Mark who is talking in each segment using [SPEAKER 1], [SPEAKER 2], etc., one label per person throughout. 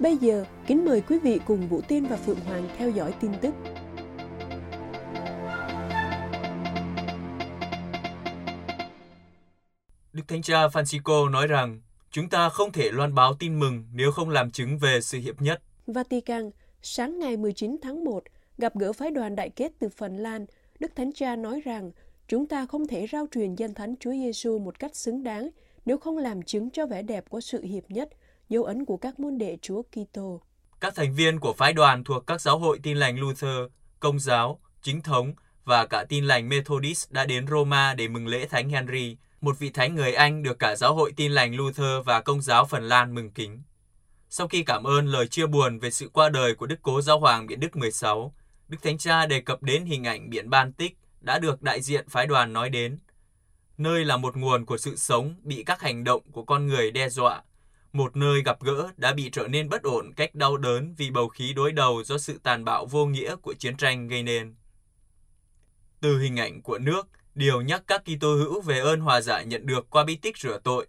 [SPEAKER 1] Bây giờ, kính mời quý vị cùng Vũ Tiên và Phượng Hoàng theo dõi tin tức.
[SPEAKER 2] Đức Thánh Cha Francisco nói rằng chúng ta không thể loan báo tin mừng nếu không làm chứng về sự hiệp nhất.
[SPEAKER 1] Vatican, sáng ngày 19 tháng 1, gặp gỡ phái đoàn đại kết từ Phần Lan, Đức Thánh Cha nói rằng chúng ta không thể rao truyền danh thánh Chúa Giêsu một cách xứng đáng nếu không làm chứng cho vẻ đẹp của sự hiệp nhất, dấu ấn của các môn đệ Chúa Kitô.
[SPEAKER 2] Các thành viên của phái đoàn thuộc các giáo hội tin lành Luther, Công giáo, Chính thống và cả tin lành Methodist đã đến Roma để mừng lễ Thánh Henry, một vị thánh người Anh được cả giáo hội tin lành Luther và Công giáo Phần Lan mừng kính. Sau khi cảm ơn lời chia buồn về sự qua đời của Đức Cố Giáo Hoàng Biển Đức 16, Đức Thánh Cha đề cập đến hình ảnh Biển Baltic đã được đại diện phái đoàn nói đến. Nơi là một nguồn của sự sống bị các hành động của con người đe dọa, một nơi gặp gỡ đã bị trở nên bất ổn cách đau đớn vì bầu khí đối đầu do sự tàn bạo vô nghĩa của chiến tranh gây nên. Từ hình ảnh của nước, điều nhắc các Kitô hữu về ơn hòa giải nhận được qua bí tích rửa tội.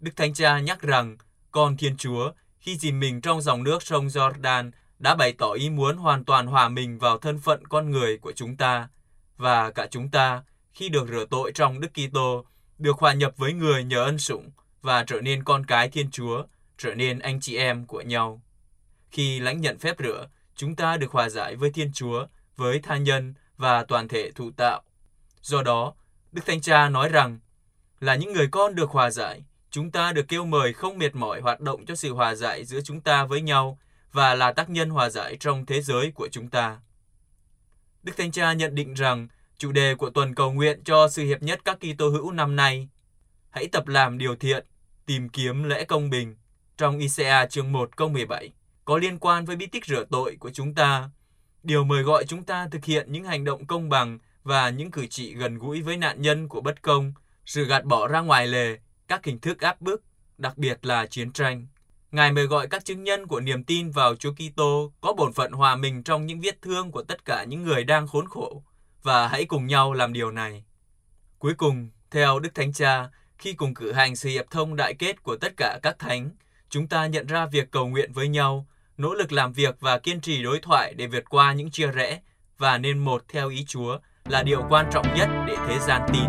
[SPEAKER 2] Đức Thánh Cha nhắc rằng, con Thiên Chúa, khi dìm mình trong dòng nước sông Jordan, đã bày tỏ ý muốn hoàn toàn hòa mình vào thân phận con người của chúng ta. Và cả chúng ta, khi được rửa tội trong Đức Kitô, được hòa nhập với người nhờ ân sủng và trở nên con cái Thiên Chúa, trở nên anh chị em của nhau. Khi lãnh nhận phép rửa, chúng ta được hòa giải với Thiên Chúa, với tha nhân và toàn thể thụ tạo. Do đó, Đức Thánh Cha nói rằng, là những người con được hòa giải, chúng ta được kêu mời không mệt mỏi hoạt động cho sự hòa giải giữa chúng ta với nhau và là tác nhân hòa giải trong thế giới của chúng ta. Đức Thánh Cha nhận định rằng chủ đề của tuần cầu nguyện cho sự hiệp nhất các Kitô hữu năm nay hãy tập làm điều thiện, tìm kiếm lẽ công bình trong ICA chương 1 câu 17 có liên quan với bí tích rửa tội của chúng ta. Điều mời gọi chúng ta thực hiện những hành động công bằng và những cử chỉ gần gũi với nạn nhân của bất công, sự gạt bỏ ra ngoài lề, các hình thức áp bức, đặc biệt là chiến tranh. Ngài mời gọi các chứng nhân của niềm tin vào Chúa Kitô có bổn phận hòa mình trong những vết thương của tất cả những người đang khốn khổ và hãy cùng nhau làm điều này. Cuối cùng, theo Đức Thánh Cha, khi cùng cử hành sự hiệp thông đại kết của tất cả các thánh, chúng ta nhận ra việc cầu nguyện với nhau, nỗ lực làm việc và kiên trì đối thoại để vượt qua những chia rẽ và nên một theo ý Chúa là điều quan trọng nhất để thế gian tin.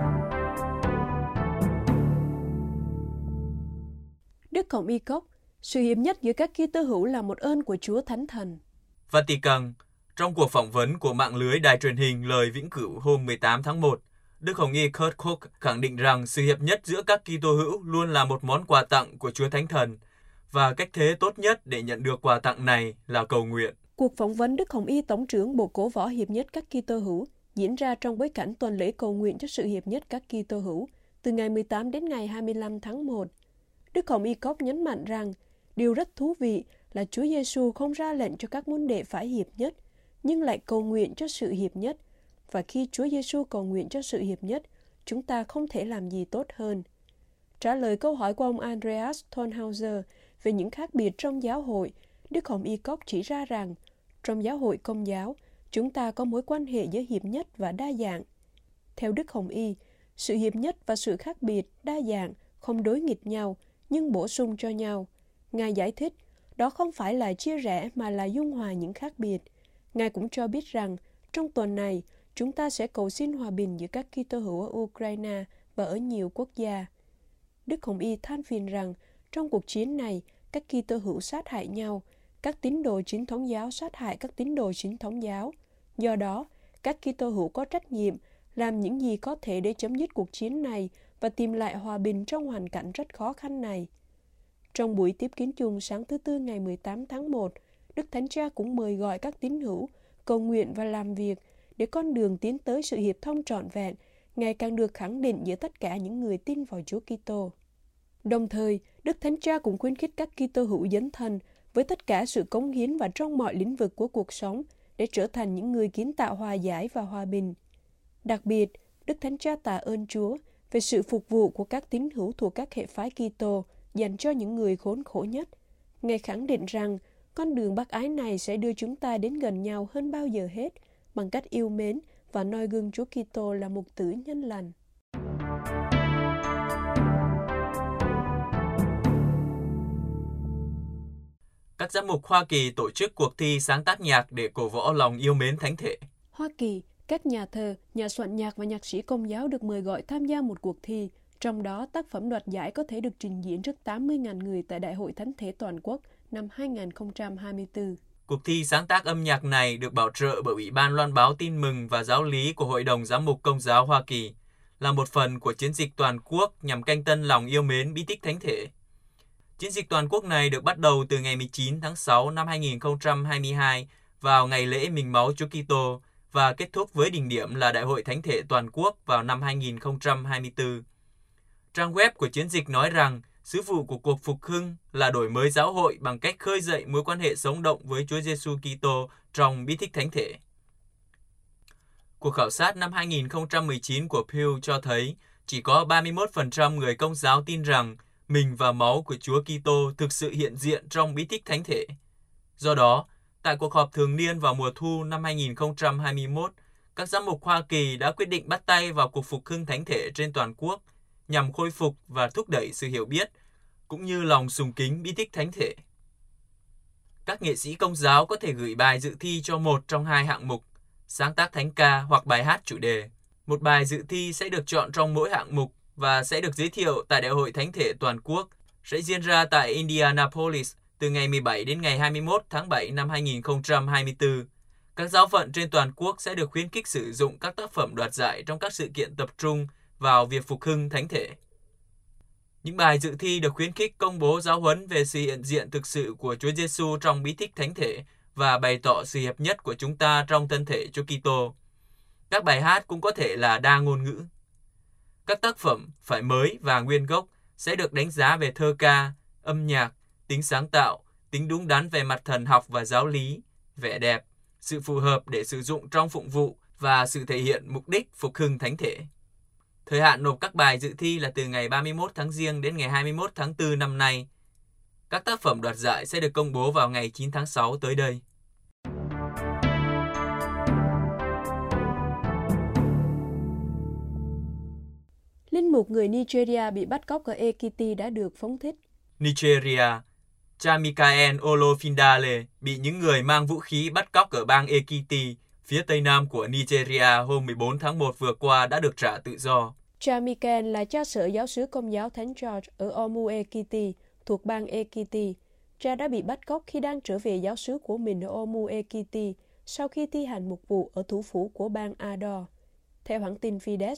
[SPEAKER 1] Đức Cộng Y Cốc, sự hiệp nhất giữa các Kitô hữu là một ơn của Chúa Thánh Thần.
[SPEAKER 2] Vatican, trong cuộc phỏng vấn của mạng lưới đài truyền hình Lời Vĩnh Cửu hôm 18 tháng 1, Đức Hồng Y Kurt Cook khẳng định rằng sự hiệp nhất giữa các Kitô hữu luôn là một món quà tặng của Chúa Thánh Thần và cách thế tốt nhất để nhận được quà tặng này là cầu nguyện.
[SPEAKER 1] Cuộc phỏng vấn Đức Hồng Y Tổng trưởng Bộ Cổ Võ Hiệp nhất các Kitô hữu diễn ra trong bối cảnh tuần lễ cầu nguyện cho sự hiệp nhất các Kitô hữu từ ngày 18 đến ngày 25 tháng 1. Đức Hồng Y Cốc nhấn mạnh rằng điều rất thú vị là Chúa Giêsu không ra lệnh cho các môn đệ phải hiệp nhất, nhưng lại cầu nguyện cho sự hiệp nhất. Và khi Chúa Giêsu cầu nguyện cho sự hiệp nhất, chúng ta không thể làm gì tốt hơn. Trả lời câu hỏi của ông Andreas Thornhauser về những khác biệt trong giáo hội, Đức Hồng Y Cốc chỉ ra rằng trong giáo hội công giáo, chúng ta có mối quan hệ giữa hiệp nhất và đa dạng. Theo Đức Hồng Y, sự hiệp nhất và sự khác biệt, đa dạng không đối nghịch nhau, nhưng bổ sung cho nhau. Ngài giải thích, đó không phải là chia rẽ mà là dung hòa những khác biệt. Ngài cũng cho biết rằng, trong tuần này, chúng ta sẽ cầu xin hòa bình giữa các Kitô hữu ở Ukraine và ở nhiều quốc gia. Đức Hồng Y than phiền rằng, trong cuộc chiến này, các Kitô hữu sát hại nhau, các tín đồ chính thống giáo sát hại các tín đồ chính thống giáo. Do đó, các Kitô hữu có trách nhiệm làm những gì có thể để chấm dứt cuộc chiến này và tìm lại hòa bình trong hoàn cảnh rất khó khăn này. Trong buổi tiếp kiến chung sáng thứ Tư ngày 18 tháng 1, Đức Thánh Cha cũng mời gọi các tín hữu cầu nguyện và làm việc để con đường tiến tới sự hiệp thông trọn vẹn ngày càng được khẳng định giữa tất cả những người tin vào Chúa Kitô. Đồng thời, Đức Thánh Cha cũng khuyến khích các Kitô hữu dấn thân với tất cả sự cống hiến và trong mọi lĩnh vực của cuộc sống để trở thành những người kiến tạo hòa giải và hòa bình. Đặc biệt, Đức Thánh Cha tạ ơn Chúa về sự phục vụ của các tín hữu thuộc các hệ phái Kitô dành cho những người khốn khổ nhất. Ngài khẳng định rằng con đường bác ái này sẽ đưa chúng ta đến gần nhau hơn bao giờ hết bằng cách yêu mến và noi gương Chúa Kitô là một tử nhân lành.
[SPEAKER 2] Các giám mục Hoa Kỳ tổ chức cuộc thi sáng tác nhạc để cổ võ lòng yêu mến thánh thể.
[SPEAKER 1] Hoa Kỳ, các nhà thơ, nhà soạn nhạc và nhạc sĩ công giáo được mời gọi tham gia một cuộc thi. Trong đó, tác phẩm đoạt giải có thể được trình diễn trước 80.000 người tại Đại hội Thánh thể Toàn quốc năm 2024.
[SPEAKER 2] Cuộc thi sáng tác âm nhạc này được bảo trợ bởi Ủy ban loan báo tin mừng và giáo lý của Hội đồng Giám mục Công giáo Hoa Kỳ, là một phần của chiến dịch toàn quốc nhằm canh tân lòng yêu mến bí tích thánh thể. Chiến dịch toàn quốc này được bắt đầu từ ngày 19 tháng 6 năm 2022 vào ngày lễ Mình Máu Chúa Kitô và kết thúc với đỉnh điểm là Đại hội Thánh thể Toàn quốc vào năm 2024. Trang web của chiến dịch nói rằng sứ vụ của cuộc phục hưng là đổi mới giáo hội bằng cách khơi dậy mối quan hệ sống động với Chúa Giêsu Kitô trong bí tích thánh thể. Cuộc khảo sát năm 2019 của Pew cho thấy chỉ có 31% người công giáo tin rằng mình và máu của Chúa Kitô thực sự hiện diện trong bí tích thánh thể. Do đó, tại cuộc họp thường niên vào mùa thu năm 2021, các giám mục Hoa Kỳ đã quyết định bắt tay vào cuộc phục hưng thánh thể trên toàn quốc nhằm khôi phục và thúc đẩy sự hiểu biết cũng như lòng sùng kính bí tích thánh thể. Các nghệ sĩ công giáo có thể gửi bài dự thi cho một trong hai hạng mục, sáng tác thánh ca hoặc bài hát chủ đề. Một bài dự thi sẽ được chọn trong mỗi hạng mục và sẽ được giới thiệu tại Đại hội Thánh thể Toàn quốc sẽ diễn ra tại Indianapolis từ ngày 17 đến ngày 21 tháng 7 năm 2024. Các giáo phận trên toàn quốc sẽ được khuyến khích sử dụng các tác phẩm đoạt giải trong các sự kiện tập trung vào việc phục hưng thánh thể. Những bài dự thi được khuyến khích công bố giáo huấn về sự hiện diện thực sự của Chúa Giêsu trong bí tích thánh thể và bày tỏ sự hiệp nhất của chúng ta trong thân thể Chúa Kitô. Các bài hát cũng có thể là đa ngôn ngữ. Các tác phẩm phải mới và nguyên gốc sẽ được đánh giá về thơ ca, âm nhạc, tính sáng tạo, tính đúng đắn về mặt thần học và giáo lý, vẻ đẹp, sự phù hợp để sử dụng trong phụng vụ và sự thể hiện mục đích phục hưng thánh thể. Thời hạn nộp các bài dự thi là từ ngày 31 tháng Giêng đến ngày 21 tháng 4 năm nay. Các tác phẩm đoạt giải sẽ được công bố vào ngày 9 tháng 6 tới đây.
[SPEAKER 1] Linh mục người Nigeria bị bắt cóc ở Ekiti đã được phóng thích.
[SPEAKER 2] Nigeria Cha Mikael Olofindale bị những người mang vũ khí bắt cóc ở bang Ekiti, phía tây nam của Nigeria hôm 14 tháng 1 vừa qua đã được trả tự do.
[SPEAKER 1] Cha Miken là cha sở giáo sứ công giáo Thánh George ở Omu Ekiti, thuộc bang Ekiti. Cha đã bị bắt cóc khi đang trở về giáo sứ của mình ở Omu Ekiti sau khi thi hành một vụ ở thủ phủ của bang Ado. Theo hãng tin Fides,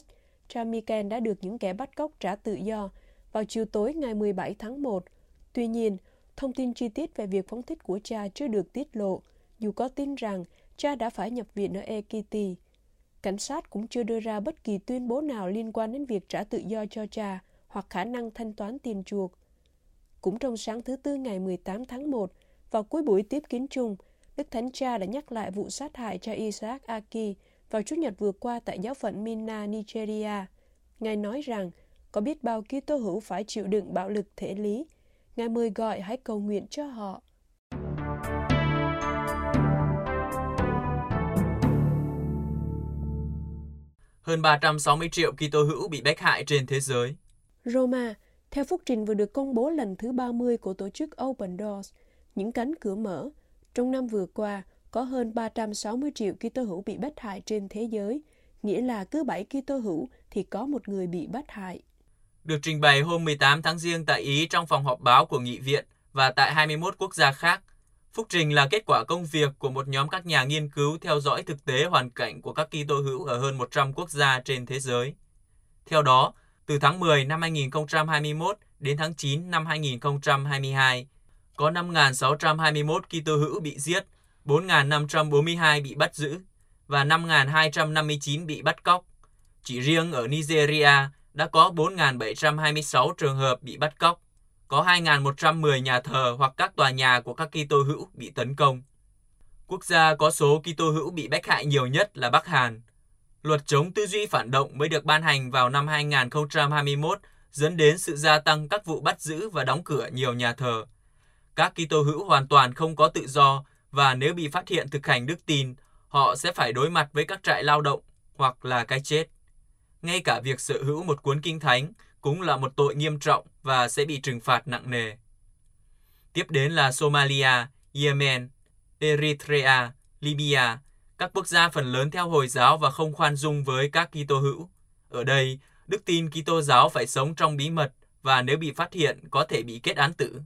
[SPEAKER 1] cha Miken đã được những kẻ bắt cóc trả tự do vào chiều tối ngày 17 tháng 1. Tuy nhiên, thông tin chi tiết về việc phóng thích của cha chưa được tiết lộ, dù có tin rằng cha đã phải nhập viện ở Ekiti. Cảnh sát cũng chưa đưa ra bất kỳ tuyên bố nào liên quan đến việc trả tự do cho cha hoặc khả năng thanh toán tiền chuộc. Cũng trong sáng thứ Tư ngày 18 tháng 1, vào cuối buổi tiếp kiến chung, Đức Thánh Cha đã nhắc lại vụ sát hại cha Isaac Aki vào Chủ nhật vừa qua tại giáo phận Minna, Nigeria. Ngài nói rằng có biết bao Kitô hữu phải chịu đựng bạo lực thể lý. Ngài mời gọi hãy cầu nguyện cho họ.
[SPEAKER 2] Hơn 360 triệu Kitô hữu bị bách hại trên thế giới.
[SPEAKER 1] Roma, theo phúc trình vừa được công bố lần thứ 30 của tổ chức Open Doors, những cánh cửa mở, trong năm vừa qua, có hơn 360 triệu Kitô hữu bị bắt hại trên thế giới, nghĩa là cứ 7 Kitô hữu thì có một người bị bắt hại.
[SPEAKER 2] Được trình bày hôm 18 tháng Giêng tại Ý trong phòng họp báo của nghị viện và tại 21 quốc gia khác. Phúc trình là kết quả công việc của một nhóm các nhà nghiên cứu theo dõi thực tế hoàn cảnh của các Kitô hữu ở hơn 100 quốc gia trên thế giới. Theo đó, từ tháng 10 năm 2021 đến tháng 9 năm 2022, có 5.621 Kitô hữu bị giết 4.542 bị bắt giữ và 5.259 bị bắt cóc. Chỉ riêng ở Nigeria đã có 4.726 trường hợp bị bắt cóc. Có 2.110 nhà thờ hoặc các tòa nhà của các Kitô hữu bị tấn công. Quốc gia có số Kitô hữu bị bách hại nhiều nhất là Bắc Hàn. Luật chống tư duy phản động mới được ban hành vào năm 2021 dẫn đến sự gia tăng các vụ bắt giữ và đóng cửa nhiều nhà thờ. Các Kitô hữu hoàn toàn không có tự do và nếu bị phát hiện thực hành đức tin, họ sẽ phải đối mặt với các trại lao động hoặc là cái chết. Ngay cả việc sở hữu một cuốn kinh thánh cũng là một tội nghiêm trọng và sẽ bị trừng phạt nặng nề. Tiếp đến là Somalia, Yemen, Eritrea, Libya, các quốc gia phần lớn theo Hồi giáo và không khoan dung với các Kitô hữu. Ở đây, đức tin Kitô giáo phải sống trong bí mật và nếu bị phát hiện có thể bị kết án tử.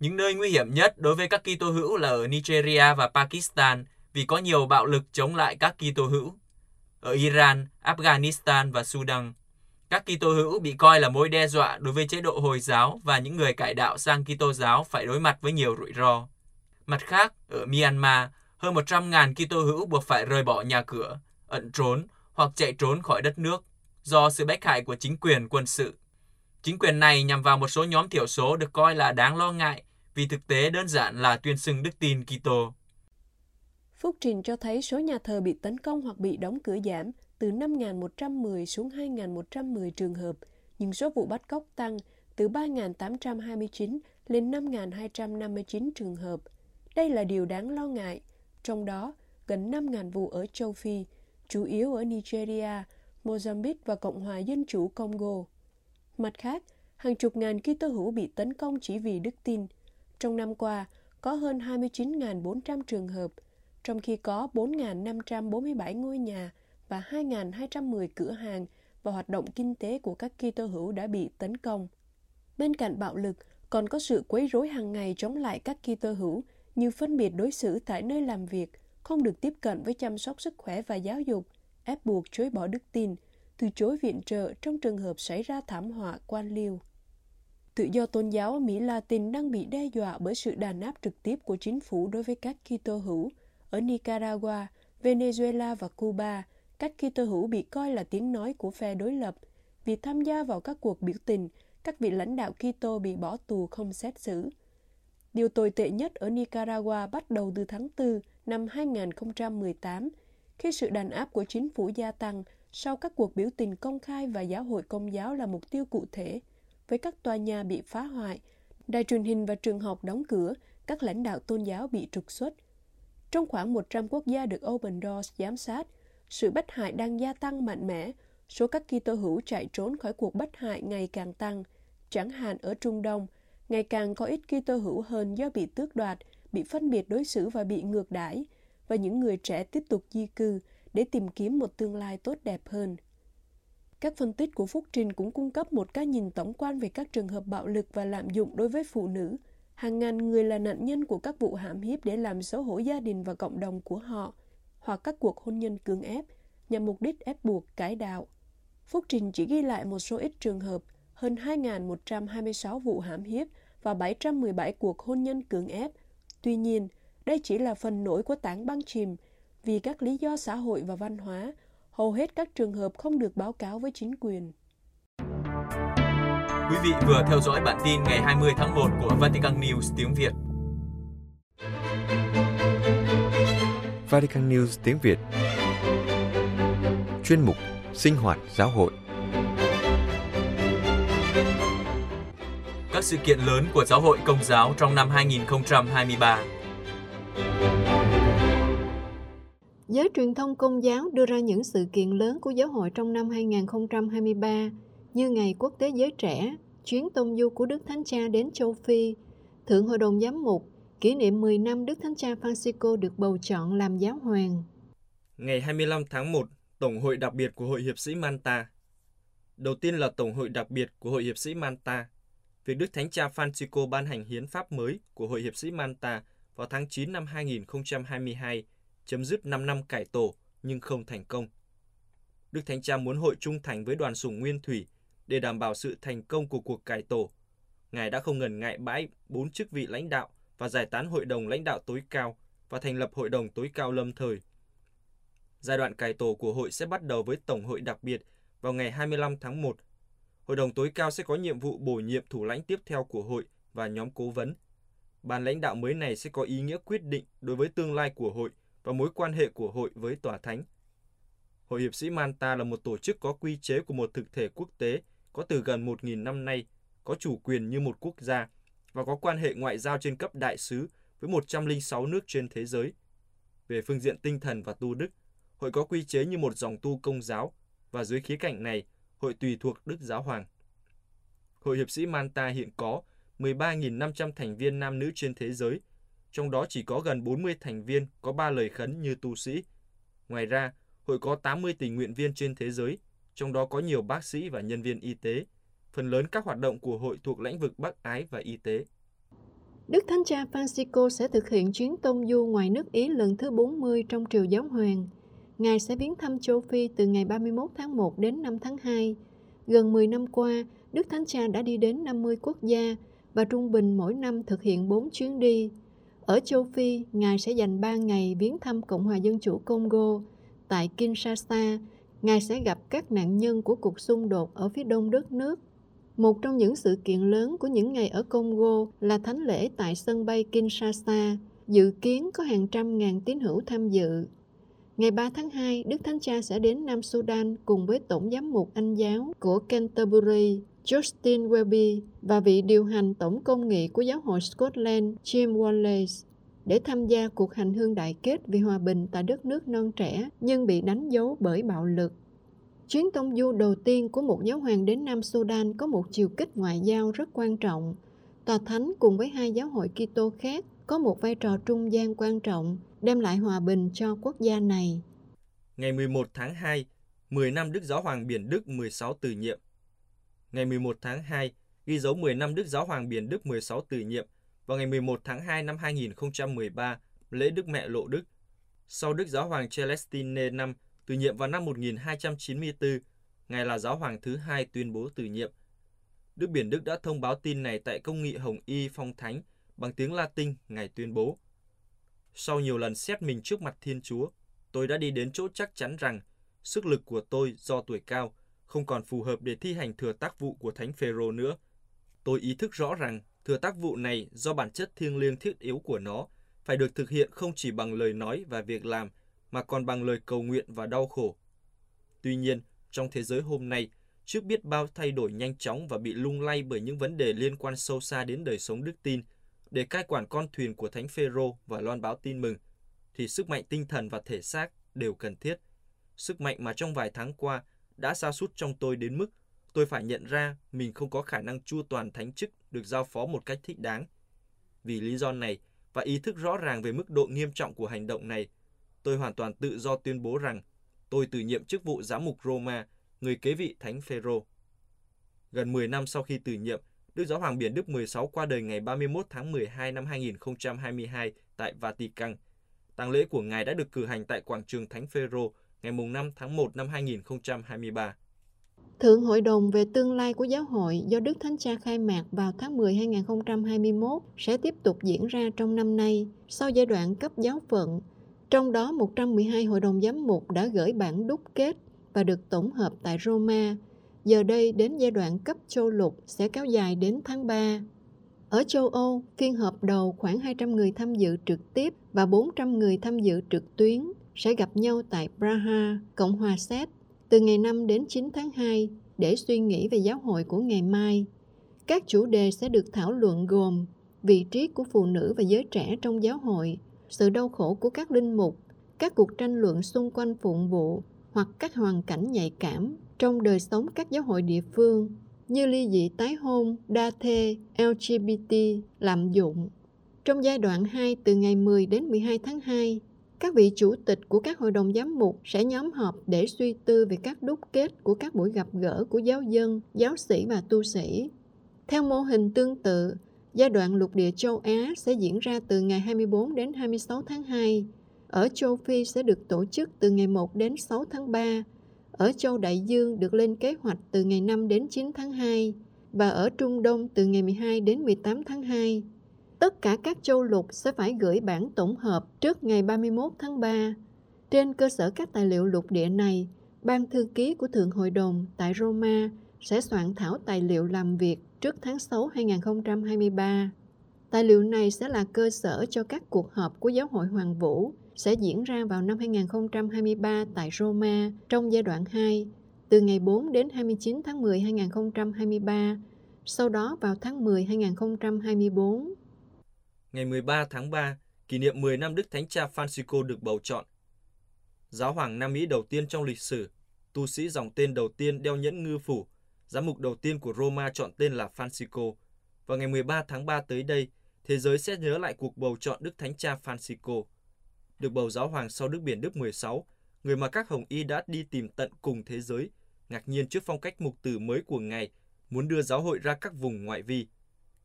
[SPEAKER 2] Những nơi nguy hiểm nhất đối với các Kitô hữu là ở Nigeria và Pakistan vì có nhiều bạo lực chống lại các Kitô hữu. Ở Iran, Afghanistan và Sudan, các Kitô hữu bị coi là mối đe dọa đối với chế độ Hồi giáo và những người cải đạo sang Kitô giáo phải đối mặt với nhiều rủi ro. Mặt khác, ở Myanmar, hơn 100.000 Kitô hữu buộc phải rời bỏ nhà cửa, ẩn trốn hoặc chạy trốn khỏi đất nước do sự bách hại của chính quyền quân sự. Chính quyền này nhằm vào một số nhóm thiểu số được coi là đáng lo ngại vì thực tế đơn giản là tuyên xưng đức tin Kitô.
[SPEAKER 1] Phúc trình cho thấy số nhà thờ bị tấn công hoặc bị đóng cửa giảm từ 5.110 xuống 2.110 trường hợp, nhưng số vụ bắt cóc tăng từ 3.829 lên 5.259 trường hợp. Đây là điều đáng lo ngại, trong đó gần 5.000 vụ ở châu Phi, chủ yếu ở Nigeria, Mozambique và Cộng hòa Dân chủ Congo. Mặt khác, hàng chục ngàn Kitô hữu bị tấn công chỉ vì đức tin. Trong năm qua, có hơn 29.400 trường hợp, trong khi có 4.547 ngôi nhà và 2.210 cửa hàng và hoạt động kinh tế của các Kitô hữu đã bị tấn công. Bên cạnh bạo lực, còn có sự quấy rối hàng ngày chống lại các Kitô hữu như phân biệt đối xử tại nơi làm việc, không được tiếp cận với chăm sóc sức khỏe và giáo dục, ép buộc chối bỏ đức tin, từ chối viện trợ trong trường hợp xảy ra thảm họa quan liêu. Tự do tôn giáo ở Mỹ Latin đang bị đe dọa bởi sự đàn áp trực tiếp của chính phủ đối với các Kitô hữu. Ở Nicaragua, Venezuela và Cuba, các Kitô hữu bị coi là tiếng nói của phe đối lập. Vì tham gia vào các cuộc biểu tình, các vị lãnh đạo Kitô bị bỏ tù không xét xử. Điều tồi tệ nhất ở Nicaragua bắt đầu từ tháng 4 năm 2018, khi sự đàn áp của chính phủ gia tăng sau các cuộc biểu tình công khai và giáo hội công giáo là mục tiêu cụ thể, với các tòa nhà bị phá hoại, đài truyền hình và trường học đóng cửa, các lãnh đạo tôn giáo bị trục xuất. Trong khoảng 100 quốc gia được Open Doors giám sát, sự bất hại đang gia tăng mạnh mẽ, số các Kitô hữu chạy trốn khỏi cuộc bất hại ngày càng tăng. Chẳng hạn ở Trung Đông, ngày càng có ít Kitô hữu hơn do bị tước đoạt, bị phân biệt đối xử và bị ngược đãi, và những người trẻ tiếp tục di cư để tìm kiếm một tương lai tốt đẹp hơn. Các phân tích của Phúc Trình cũng cung cấp một cái nhìn tổng quan về các trường hợp bạo lực và lạm dụng đối với phụ nữ. Hàng ngàn người là nạn nhân của các vụ hãm hiếp để làm xấu hổ gia đình và cộng đồng của họ, hoặc các cuộc hôn nhân cưỡng ép, nhằm mục đích ép buộc cải đạo. Phúc Trình chỉ ghi lại một số ít trường hợp, hơn 2.126 vụ hãm hiếp và 717 cuộc hôn nhân cưỡng ép. Tuy nhiên, đây chỉ là phần nổi của tảng băng chìm, vì các lý do xã hội và văn hóa, hầu hết các trường hợp không được báo cáo với chính quyền.
[SPEAKER 2] Quý vị vừa theo dõi bản tin ngày 20 tháng 1 của Vatican News tiếng Việt.
[SPEAKER 3] Vatican News tiếng Việt. Chuyên mục Sinh hoạt giáo hội.
[SPEAKER 2] Các sự kiện lớn của giáo hội công giáo trong năm 2023
[SPEAKER 4] Giới truyền thông công giáo đưa ra những sự kiện lớn của giáo hội trong năm 2023 như Ngày Quốc tế Giới Trẻ, chuyến tông du của Đức Thánh Cha đến châu Phi, Thượng Hội đồng Giám mục, kỷ niệm 10 năm Đức Thánh Cha Francisco được bầu chọn làm giáo hoàng.
[SPEAKER 5] Ngày 25 tháng 1, Tổng hội đặc biệt của Hội hiệp sĩ Manta. Đầu tiên là Tổng hội đặc biệt của Hội hiệp sĩ Manta. Việc Đức Thánh Cha Francisco ban hành hiến pháp mới của Hội hiệp sĩ Manta vào tháng 9 năm 2022 chấm dứt 5 năm cải tổ nhưng không thành công. Đức Thánh Cha muốn hội trung thành với đoàn sủng nguyên thủy để đảm bảo sự thành công của cuộc cải tổ. Ngài đã không ngần ngại bãi bốn chức vị lãnh đạo và giải tán hội đồng lãnh đạo tối cao và thành lập hội đồng tối cao lâm thời. Giai đoạn cải tổ của hội sẽ bắt đầu với tổng hội đặc biệt vào ngày 25 tháng 1. Hội đồng tối cao sẽ có nhiệm vụ bổ nhiệm thủ lãnh tiếp theo của hội và nhóm cố vấn. ban lãnh đạo mới này sẽ có ý nghĩa quyết định đối với tương lai của hội và mối quan hệ của hội với tòa thánh. Hội hiệp sĩ Manta là một tổ chức có quy chế của một thực thể quốc tế có từ gần 1.000 năm nay, có chủ quyền như một quốc gia và có quan hệ ngoại giao trên cấp đại sứ với 106 nước trên thế giới. Về phương diện tinh thần và tu đức, hội có quy chế như một dòng tu công giáo và dưới khía cạnh này, hội tùy thuộc Đức Giáo Hoàng. Hội hiệp sĩ Manta hiện có 13.500 thành viên nam nữ trên thế giới, trong đó chỉ có gần 40 thành viên có ba lời khấn như tu sĩ. Ngoài ra, hội có 80 tình nguyện viên trên thế giới, trong đó có nhiều bác sĩ và nhân viên y tế. Phần lớn các hoạt động của hội thuộc lĩnh vực bác ái và y tế.
[SPEAKER 4] Đức Thánh Cha Francisco sẽ thực hiện chuyến tông du ngoài nước Ý lần thứ 40 trong triều giáo hoàng. Ngài sẽ viếng thăm châu Phi từ ngày 31 tháng 1 đến 5 tháng 2. Gần 10 năm qua, Đức Thánh Cha đã đi đến 50 quốc gia và trung bình mỗi năm thực hiện 4 chuyến đi. Ở châu Phi, Ngài sẽ dành 3 ngày viếng thăm Cộng hòa Dân chủ Congo. Tại Kinshasa, Ngài sẽ gặp các nạn nhân của cuộc xung đột ở phía đông đất nước. Một trong những sự kiện lớn của những ngày ở Congo là thánh lễ tại sân bay Kinshasa, dự kiến có hàng trăm ngàn tín hữu tham dự. Ngày 3 tháng 2, Đức Thánh Cha sẽ đến Nam Sudan cùng với Tổng giám mục Anh giáo của Canterbury, Justin Welby và vị điều hành tổng công nghị của giáo hội Scotland Jim Wallace để tham gia cuộc hành hương đại kết vì hòa bình tại đất nước non trẻ nhưng bị đánh dấu bởi bạo lực. Chuyến tông du đầu tiên của một giáo hoàng đến Nam Sudan có một chiều kích ngoại giao rất quan trọng. Tòa Thánh cùng với hai giáo hội Kitô khác có một vai trò trung gian quan trọng đem lại hòa bình cho quốc gia này.
[SPEAKER 5] Ngày 11 tháng 2, 10 năm Đức Giáo Hoàng Biển Đức 16 từ nhiệm. Ngày 11 tháng 2, ghi dấu 10 năm Đức Giáo Hoàng Biển Đức 16 từ nhiệm vào ngày 11 tháng 2 năm 2013, lễ Đức Mẹ Lộ Đức. Sau Đức Giáo Hoàng Celestine V từ nhiệm vào năm 1294, Ngài là Giáo Hoàng thứ hai tuyên bố từ nhiệm. Đức Biển Đức đã thông báo tin này tại công nghị Hồng Y Phong Thánh bằng tiếng Latin Ngài tuyên bố. Sau nhiều lần xét mình trước mặt Thiên Chúa, tôi đã đi đến chỗ chắc chắn rằng sức lực của tôi do tuổi cao không còn phù hợp để thi hành thừa tác vụ của Thánh Phêrô nữa. Tôi ý thức rõ rằng thừa tác vụ này do bản chất thiêng liêng thiết yếu của nó phải được thực hiện không chỉ bằng lời nói và việc làm mà còn bằng lời cầu nguyện và đau khổ. Tuy nhiên, trong thế giới hôm nay, trước biết bao thay đổi nhanh chóng và bị lung lay bởi những vấn đề liên quan sâu xa đến đời sống đức tin, để cai quản con thuyền của Thánh Phêrô và loan báo tin mừng, thì sức mạnh tinh thần và thể xác đều cần thiết. Sức mạnh mà trong vài tháng qua đã sa sút trong tôi đến mức tôi phải nhận ra mình không có khả năng chua toàn thánh chức được giao phó một cách thích đáng. Vì lý do này và ý thức rõ ràng về mức độ nghiêm trọng của hành động này, tôi hoàn toàn tự do tuyên bố rằng tôi từ nhiệm chức vụ giám mục Roma, người kế vị Thánh Phêrô. Gần 10 năm sau khi từ nhiệm, Đức Giáo hoàng Biển Đức 16 qua đời ngày 31 tháng 12 năm 2022 tại Vatican. Tang lễ của Ngài đã được cử hành tại quảng trường Thánh Phêrô ngày 5 tháng 1 năm 2023.
[SPEAKER 4] Thượng Hội đồng về tương lai của giáo hội do Đức Thánh Cha khai mạc vào tháng 10 2021 sẽ tiếp tục diễn ra trong năm nay sau giai đoạn cấp giáo phận. Trong đó 112 hội đồng giám mục đã gửi bản đúc kết và được tổng hợp tại Roma. Giờ đây đến giai đoạn cấp châu lục sẽ kéo dài đến tháng 3. Ở châu Âu, phiên họp đầu khoảng 200 người tham dự trực tiếp và 400 người tham dự trực tuyến sẽ gặp nhau tại Praha, Cộng hòa Séc từ ngày 5 đến 9 tháng 2 để suy nghĩ về giáo hội của ngày mai. Các chủ đề sẽ được thảo luận gồm vị trí của phụ nữ và giới trẻ trong giáo hội, sự đau khổ của các linh mục, các cuộc tranh luận xung quanh phụng vụ hoặc các hoàn cảnh nhạy cảm trong đời sống các giáo hội địa phương như ly dị tái hôn, đa thê, LGBT, lạm dụng. Trong giai đoạn 2 từ ngày 10 đến 12 tháng 2, các vị chủ tịch của các hội đồng giám mục sẽ nhóm họp để suy tư về các đúc kết của các buổi gặp gỡ của giáo dân, giáo sĩ và tu sĩ. Theo mô hình tương tự, giai đoạn lục địa châu Á sẽ diễn ra từ ngày 24 đến 26 tháng 2. Ở châu Phi sẽ được tổ chức từ ngày 1 đến 6 tháng 3. Ở châu Đại Dương được lên kế hoạch từ ngày 5 đến 9 tháng 2 và ở Trung Đông từ ngày 12 đến 18 tháng 2 tất cả các châu lục sẽ phải gửi bản tổng hợp trước ngày 31 tháng 3. Trên cơ sở các tài liệu lục địa này, Ban thư ký của Thượng Hội đồng tại Roma sẽ soạn thảo tài liệu làm việc trước tháng 6 2023. Tài liệu này sẽ là cơ sở cho các cuộc họp của Giáo hội Hoàng Vũ sẽ diễn ra vào năm 2023 tại Roma trong giai đoạn 2, từ ngày 4 đến 29 tháng 10 2023, sau đó vào tháng 10 2024.
[SPEAKER 5] Ngày 13 tháng 3, kỷ niệm 10 năm Đức Thánh Cha Francisco được bầu chọn. Giáo hoàng Nam Mỹ đầu tiên trong lịch sử, tu sĩ dòng tên đầu tiên đeo nhẫn ngư phủ, giám mục đầu tiên của Roma chọn tên là Francisco. Vào ngày 13 tháng 3 tới đây, thế giới sẽ nhớ lại cuộc bầu chọn Đức Thánh Cha Francisco. Được bầu giáo hoàng sau Đức Biển Đức 16, người mà các hồng y đã đi tìm tận cùng thế giới, ngạc nhiên trước phong cách mục tử mới của Ngài, muốn đưa giáo hội ra các vùng ngoại vi,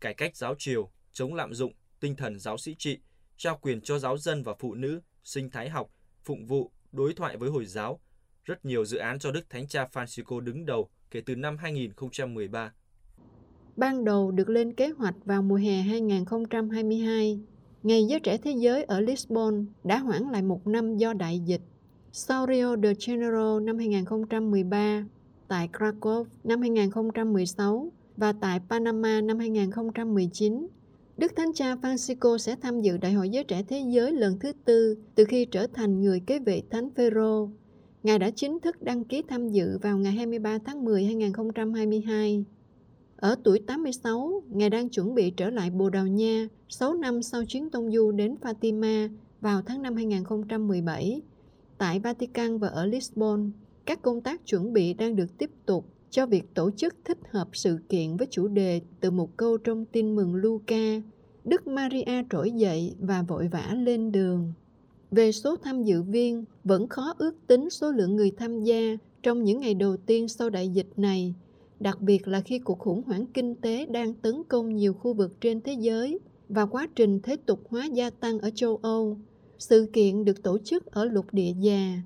[SPEAKER 5] cải cách giáo triều, chống lạm dụng, tinh thần giáo sĩ trị, trao quyền cho giáo dân và phụ nữ, sinh thái học, phụng vụ, đối thoại với Hồi giáo. Rất nhiều dự án cho Đức Thánh Cha Francisco đứng đầu kể từ năm 2013.
[SPEAKER 4] Ban đầu được lên kế hoạch vào mùa hè 2022, Ngày Giới Trẻ Thế Giới ở Lisbon đã hoãn lại một năm do đại dịch. Sau Rio de Janeiro năm 2013, tại Krakow năm 2016 và tại Panama năm 2019, Đức Thánh Cha Francisco sẽ tham dự Đại hội Giới Trẻ Thế Giới lần thứ tư từ khi trở thành người kế vị Thánh Phêrô. Ngài đã chính thức đăng ký tham dự vào ngày 23 tháng 10 2022. Ở tuổi 86, Ngài đang chuẩn bị trở lại Bồ Đào Nha 6 năm sau chuyến tông du đến Fatima vào tháng 5 2017. Tại Vatican và ở Lisbon, các công tác chuẩn bị đang được tiếp tục cho việc tổ chức thích hợp sự kiện với chủ đề từ một câu trong tin mừng Luca, Đức Maria trỗi dậy và vội vã lên đường. Về số tham dự viên, vẫn khó ước tính số lượng người tham gia trong những ngày đầu tiên sau đại dịch này, đặc biệt là khi cuộc khủng hoảng kinh tế đang tấn công nhiều khu vực trên thế giới và quá trình thế tục hóa gia tăng ở châu Âu. Sự kiện được tổ chức ở lục địa già.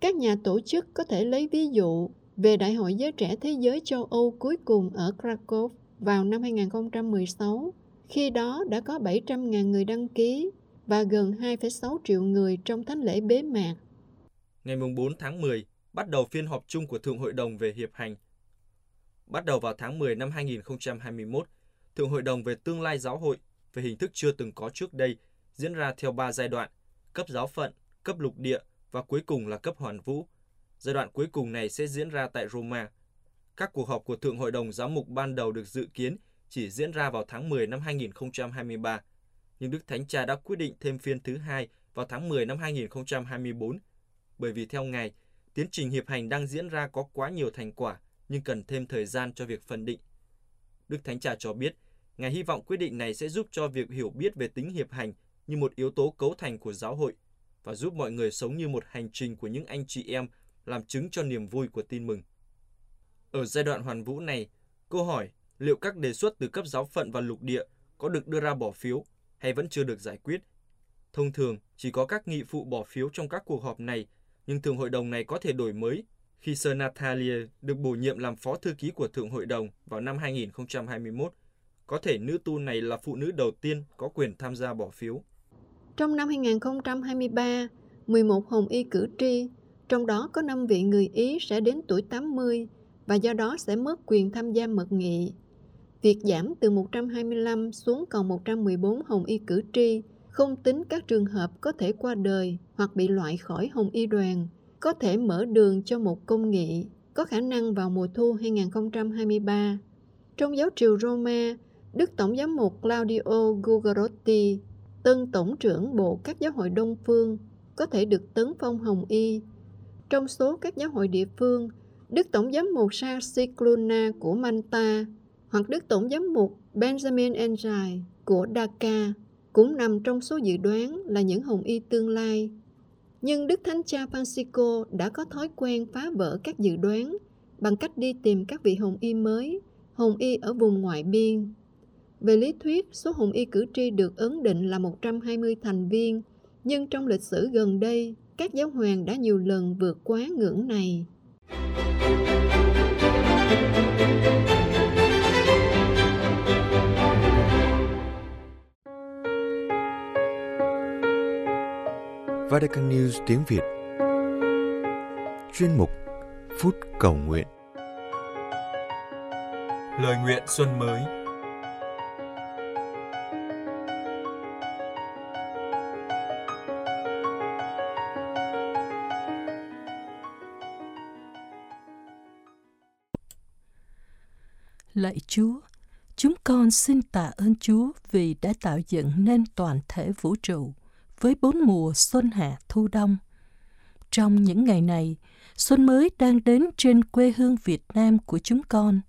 [SPEAKER 4] Các nhà tổ chức có thể lấy ví dụ về Đại hội Giới Trẻ Thế giới châu Âu cuối cùng ở Krakow vào năm 2016. Khi đó đã có 700.000 người đăng ký và gần 2,6 triệu người trong thánh lễ bế mạc.
[SPEAKER 5] Ngày 4 tháng 10, bắt đầu phiên họp chung của Thượng Hội đồng về Hiệp hành. Bắt đầu vào tháng 10 năm 2021, Thượng Hội đồng về tương lai giáo hội về hình thức chưa từng có trước đây diễn ra theo 3 giai đoạn, cấp giáo phận, cấp lục địa và cuối cùng là cấp hoàn vũ. Giai đoạn cuối cùng này sẽ diễn ra tại Roma. Các cuộc họp của Thượng Hội đồng Giáo mục ban đầu được dự kiến chỉ diễn ra vào tháng 10 năm 2023, nhưng Đức Thánh Cha đã quyết định thêm phiên thứ hai vào tháng 10 năm 2024, bởi vì theo Ngài, tiến trình hiệp hành đang diễn ra có quá nhiều thành quả nhưng cần thêm thời gian cho việc phân định. Đức Thánh Cha cho biết, Ngài hy vọng quyết định này sẽ giúp cho việc hiểu biết về tính hiệp hành như một yếu tố cấu thành của giáo hội và giúp mọi người sống như một hành trình của những anh chị em làm chứng cho niềm vui của tin mừng. Ở giai đoạn hoàn vũ này, câu hỏi liệu các đề xuất từ cấp giáo phận và lục địa có được đưa ra bỏ phiếu hay vẫn chưa được giải quyết. Thông thường, chỉ có các nghị phụ bỏ phiếu trong các cuộc họp này, nhưng Thượng Hội đồng này có thể đổi mới khi Sir Natalia được bổ nhiệm làm Phó Thư ký của Thượng Hội đồng vào năm 2021. Có thể nữ tu này là phụ nữ đầu tiên có quyền tham gia bỏ phiếu.
[SPEAKER 4] Trong năm 2023, 11 hồng y cử tri, trong đó có 5 vị người Ý sẽ đến tuổi 80 và do đó sẽ mất quyền tham gia mật nghị. Việc giảm từ 125 xuống còn 114 hồng y cử tri, không tính các trường hợp có thể qua đời hoặc bị loại khỏi hồng y đoàn, có thể mở đường cho một công nghị, có khả năng vào mùa thu 2023. Trong giáo triều Roma, Đức Tổng giám mục Claudio Gugarotti, tân tổng trưởng bộ các giáo hội Đông phương, có thể được tấn phong hồng y. Trong số các giáo hội địa phương, Đức Tổng giám mục Charles của Manta hoặc Đức Tổng giám mục Benjamin Enjai của Dhaka cũng nằm trong số dự đoán là những hồng y tương lai. Nhưng Đức Thánh Cha Francisco đã có thói quen phá vỡ các dự đoán bằng cách đi tìm các vị hồng y mới, hồng y ở vùng ngoại biên. Về lý thuyết, số hồng y cử tri được ấn định là 120 thành viên, nhưng trong lịch sử gần đây, các giáo hoàng đã nhiều lần vượt quá ngưỡng này.
[SPEAKER 3] Vatican News tiếng Việt. Chuyên mục Phút Cầu Nguyện.
[SPEAKER 2] Lời nguyện xuân mới.
[SPEAKER 6] Lạy Chúa, chúng con xin tạ ơn Chúa vì đã tạo dựng nên toàn thể vũ trụ với bốn mùa xuân hạ thu đông. Trong những ngày này, xuân mới đang đến trên quê hương Việt Nam của chúng con.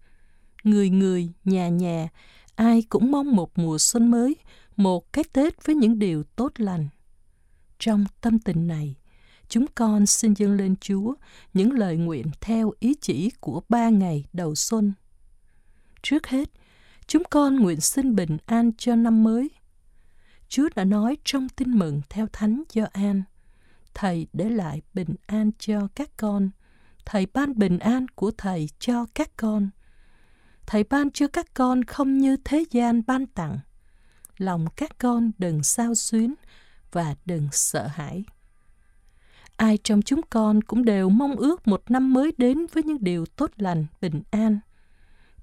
[SPEAKER 6] Người người, nhà nhà, ai cũng mong một mùa xuân mới, một cái Tết với những điều tốt lành. Trong tâm tình này, chúng con xin dâng lên Chúa những lời nguyện theo ý chỉ của ba ngày đầu xuân. Trước hết, chúng con nguyện xin bình an cho năm mới. Chúa đã nói trong tin mừng theo Thánh Gioan, Thầy để lại bình an cho các con, Thầy ban bình an của Thầy cho các con. Thầy ban cho các con không như thế gian ban tặng. Lòng các con đừng sao xuyến và đừng sợ hãi. Ai trong chúng con cũng đều mong ước một năm mới đến với những điều tốt lành, bình an.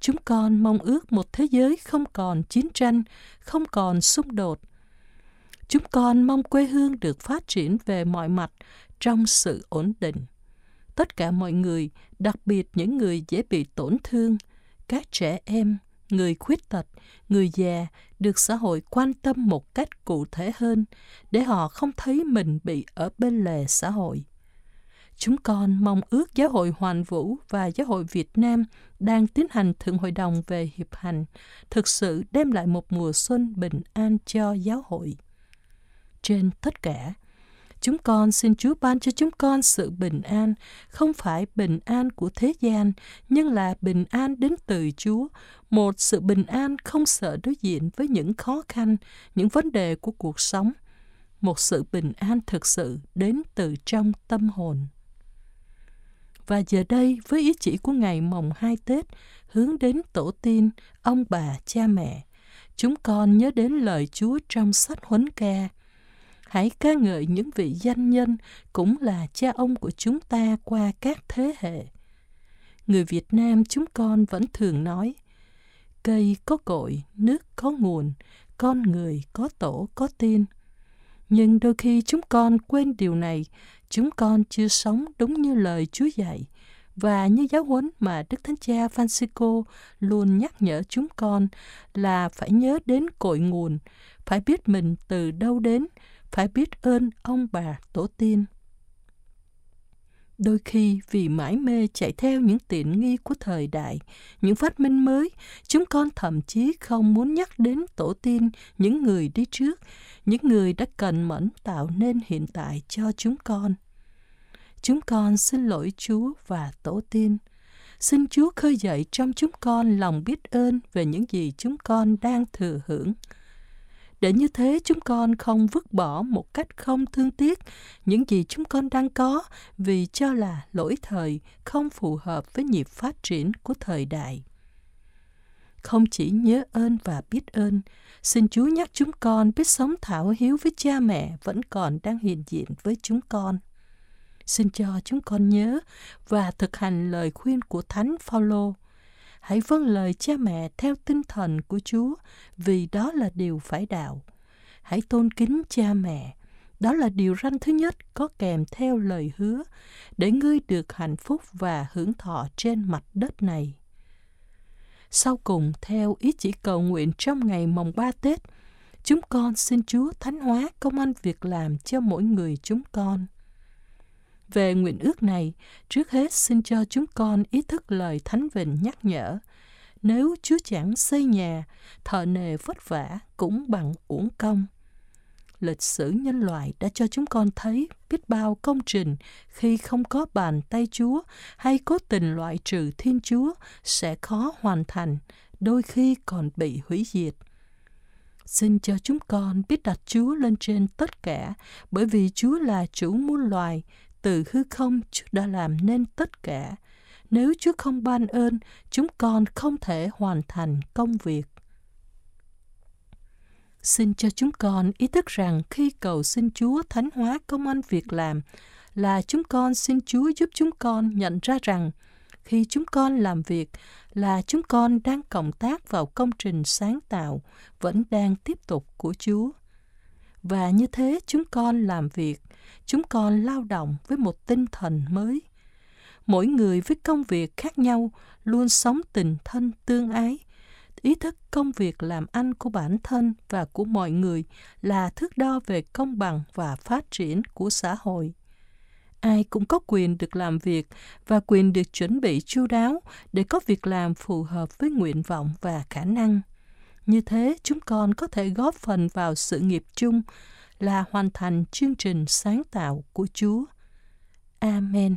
[SPEAKER 6] Chúng con mong ước một thế giới không còn chiến tranh, không còn xung đột. Chúng con mong quê hương được phát triển về mọi mặt trong sự ổn định. Tất cả mọi người, đặc biệt những người dễ bị tổn thương, các trẻ em, người khuyết tật, người già được xã hội quan tâm một cách cụ thể hơn để họ không thấy mình bị ở bên lề xã hội. Chúng con mong ước Giáo hội Hoàn Vũ và Giáo hội Việt Nam đang tiến hành Thượng Hội đồng về hiệp hành thực sự đem lại một mùa xuân bình an cho giáo hội. Trên tất cả, chúng con xin Chúa ban cho chúng con sự bình an, không phải bình an của thế gian, nhưng là bình an đến từ Chúa, một sự bình an không sợ đối diện với những khó khăn, những vấn đề của cuộc sống, một sự bình an thực sự đến từ trong tâm hồn. Và giờ đây, với ý chỉ của ngày mồng hai Tết, hướng đến tổ tiên, ông bà, cha mẹ, chúng con nhớ đến lời Chúa trong sách huấn ca. Hãy ca ngợi những vị danh nhân cũng là cha ông của chúng ta qua các thế hệ. Người Việt Nam chúng con vẫn thường nói, cây có cội, nước có nguồn, con người có tổ có tiên. Nhưng đôi khi chúng con quên điều này chúng con chưa sống đúng như lời Chúa dạy và như giáo huấn mà Đức Thánh Cha Francisco luôn nhắc nhở chúng con là phải nhớ đến cội nguồn, phải biết mình từ đâu đến, phải biết ơn ông bà tổ tiên. Đôi khi vì mãi mê chạy theo những tiện nghi của thời đại, những phát minh mới, chúng con thậm chí không muốn nhắc đến tổ tiên, những người đi trước, những người đã cần mẫn tạo nên hiện tại cho chúng con. Chúng con xin lỗi Chúa và tổ tiên. Xin Chúa khơi dậy trong chúng con lòng biết ơn về những gì chúng con đang thừa hưởng. Để như thế chúng con không vứt bỏ một cách không thương tiếc những gì chúng con đang có vì cho là lỗi thời không phù hợp với nhịp phát triển của thời đại không chỉ nhớ ơn và biết ơn, xin Chúa nhắc chúng con biết sống thảo hiếu với cha mẹ vẫn còn đang hiện diện với chúng con. Xin cho chúng con nhớ và thực hành lời khuyên của Thánh Phaolô. Hãy vâng lời cha mẹ theo tinh thần của Chúa, vì đó là điều phải đạo. Hãy tôn kính cha mẹ. Đó là điều răn thứ nhất có kèm theo lời hứa, để ngươi được hạnh phúc và hưởng thọ trên mặt đất này. Sau cùng, theo ý chỉ cầu nguyện trong ngày mồng ba Tết, chúng con xin Chúa thánh hóa công an việc làm cho mỗi người chúng con. Về nguyện ước này, trước hết xin cho chúng con ý thức lời Thánh Vịnh nhắc nhở. Nếu Chúa chẳng xây nhà, thợ nề vất vả cũng bằng uổng công. Lịch sử nhân loại đã cho chúng con thấy biết bao công trình khi không có bàn tay Chúa hay cố tình loại trừ Thiên Chúa sẽ khó hoàn thành, đôi khi còn bị hủy diệt. Xin cho chúng con biết đặt Chúa lên trên tất cả, bởi vì Chúa là chủ muôn loài, từ hư không Chúa đã làm nên tất cả. Nếu Chúa không ban ơn, chúng con không thể hoàn thành công việc. Xin cho chúng con ý thức rằng khi cầu xin Chúa thánh hóa công ăn việc làm là chúng con xin Chúa giúp chúng con nhận ra rằng khi chúng con làm việc là chúng con đang cộng tác vào công trình sáng tạo vẫn đang tiếp tục của Chúa. Và như thế chúng con làm việc, chúng con lao động với một tinh thần mới. mỗi người với công việc khác nhau luôn sống tình thân tương ái. Ý thức công việc làm ăn của bản thân và của mọi người là thước đo về công bằng và phát triển của xã hội. Ai cũng có quyền được làm việc và quyền được chuẩn bị chu đáo để có việc làm phù hợp với nguyện vọng và khả năng. Như thế, chúng con có thể góp phần vào sự nghiệp chung là hoàn thành chương trình sáng tạo của Chúa. Amen.